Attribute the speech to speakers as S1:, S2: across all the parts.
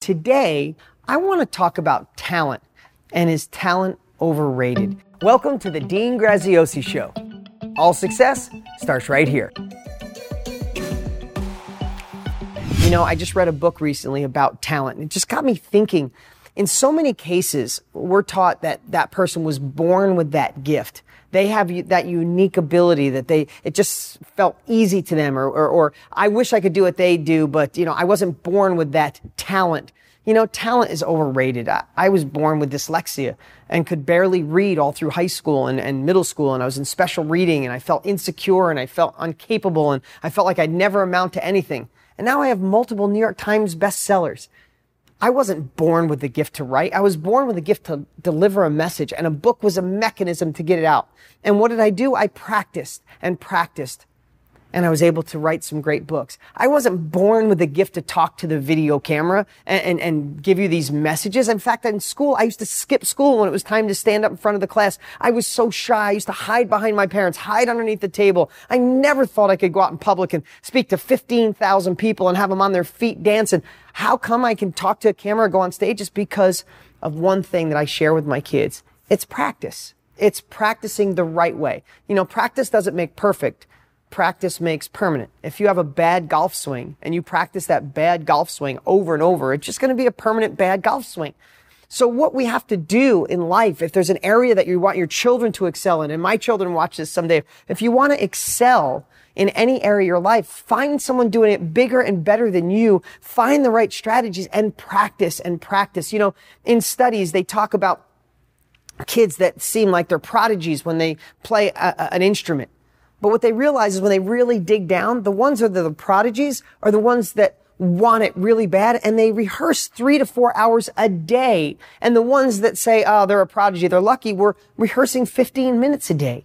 S1: Today, I want to talk about talent and is talent overrated? Welcome to the Dean Graziosi Show. All success starts right here. You know, I just read a book recently about talent. And it just got me thinking. In so many cases, we're taught that that person was born with that gift. They have that unique ability that they, it just felt easy to them or, or, or I wish I could do what they do, but you know, I wasn't born with that talent. You know, talent is overrated. I, I, was born with dyslexia and could barely read all through high school and, and middle school. And I was in special reading and I felt insecure and I felt incapable and I felt like I'd never amount to anything. And now I have multiple New York Times bestsellers. I wasn't born with the gift to write. I was born with the gift to deliver a message and a book was a mechanism to get it out. And what did I do? I practiced and practiced and I was able to write some great books. I wasn't born with the gift to talk to the video camera and, and, and, give you these messages. In fact, in school, I used to skip school when it was time to stand up in front of the class. I was so shy. I used to hide behind my parents, hide underneath the table. I never thought I could go out in public and speak to 15,000 people and have them on their feet dancing. How come I can talk to a camera, go on stage? It's because of one thing that I share with my kids. It's practice. It's practicing the right way. You know, practice doesn't make perfect practice makes permanent. If you have a bad golf swing and you practice that bad golf swing over and over, it's just going to be a permanent bad golf swing. So what we have to do in life, if there's an area that you want your children to excel in, and my children watch this someday, if you want to excel in any area of your life, find someone doing it bigger and better than you, find the right strategies and practice and practice. You know, in studies, they talk about kids that seem like they're prodigies when they play a, a, an instrument. But what they realize is when they really dig down, the ones that are the prodigies are the ones that want it really bad and they rehearse three to four hours a day. And the ones that say, oh, they're a prodigy, they're lucky, we're rehearsing 15 minutes a day.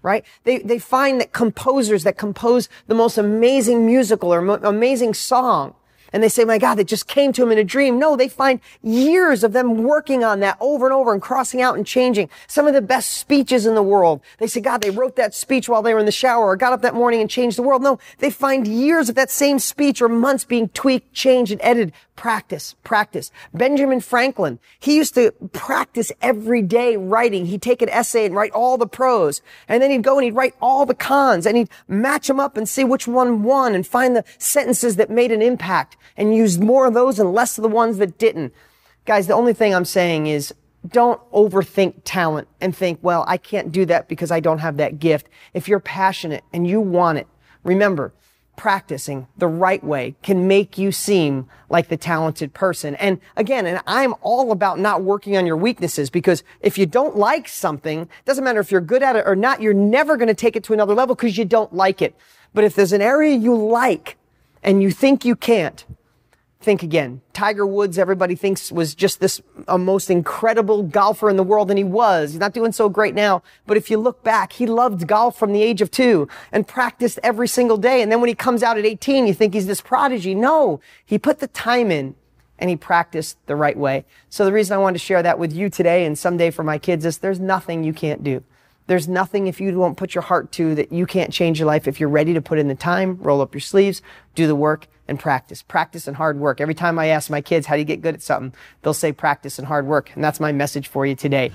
S1: Right? They, they find that composers that compose the most amazing musical or mo- amazing song and they say, my God, that just came to him in a dream. No, they find years of them working on that over and over and crossing out and changing. Some of the best speeches in the world. They say, God, they wrote that speech while they were in the shower or got up that morning and changed the world. No, they find years of that same speech or months being tweaked, changed, and edited. Practice, practice. Benjamin Franklin, he used to practice every day writing. He'd take an essay and write all the pros. And then he'd go and he'd write all the cons and he'd match them up and see which one won and find the sentences that made an impact and use more of those and less of the ones that didn't. Guys, the only thing I'm saying is don't overthink talent and think, well, I can't do that because I don't have that gift. If you're passionate and you want it, remember, practicing the right way can make you seem like the talented person. And again, and I'm all about not working on your weaknesses because if you don't like something, doesn't matter if you're good at it or not, you're never going to take it to another level because you don't like it. But if there's an area you like and you think you can't, think again. Tiger Woods, everybody thinks was just this a most incredible golfer in the world, and he was. He's not doing so great now, but if you look back, he loved golf from the age of two and practiced every single day. And then when he comes out at 18, you think he's this prodigy. No, he put the time in and he practiced the right way. So the reason I wanted to share that with you today and someday for my kids is there's nothing you can't do. There's nothing if you won't put your heart to that you can't change your life if you're ready to put in the time, roll up your sleeves, do the work, and practice. Practice and hard work. Every time I ask my kids, how do you get good at something? They'll say practice and hard work. And that's my message for you today.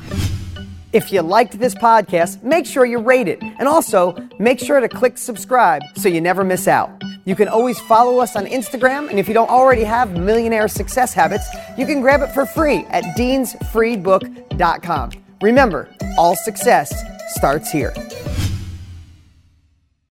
S1: If you liked this podcast, make sure you rate it. And also, make sure to click subscribe so you never miss out. You can always follow us on Instagram, and if you don't already have Millionaire Success Habits, you can grab it for free at deansfreebook.com. Remember, all success starts here.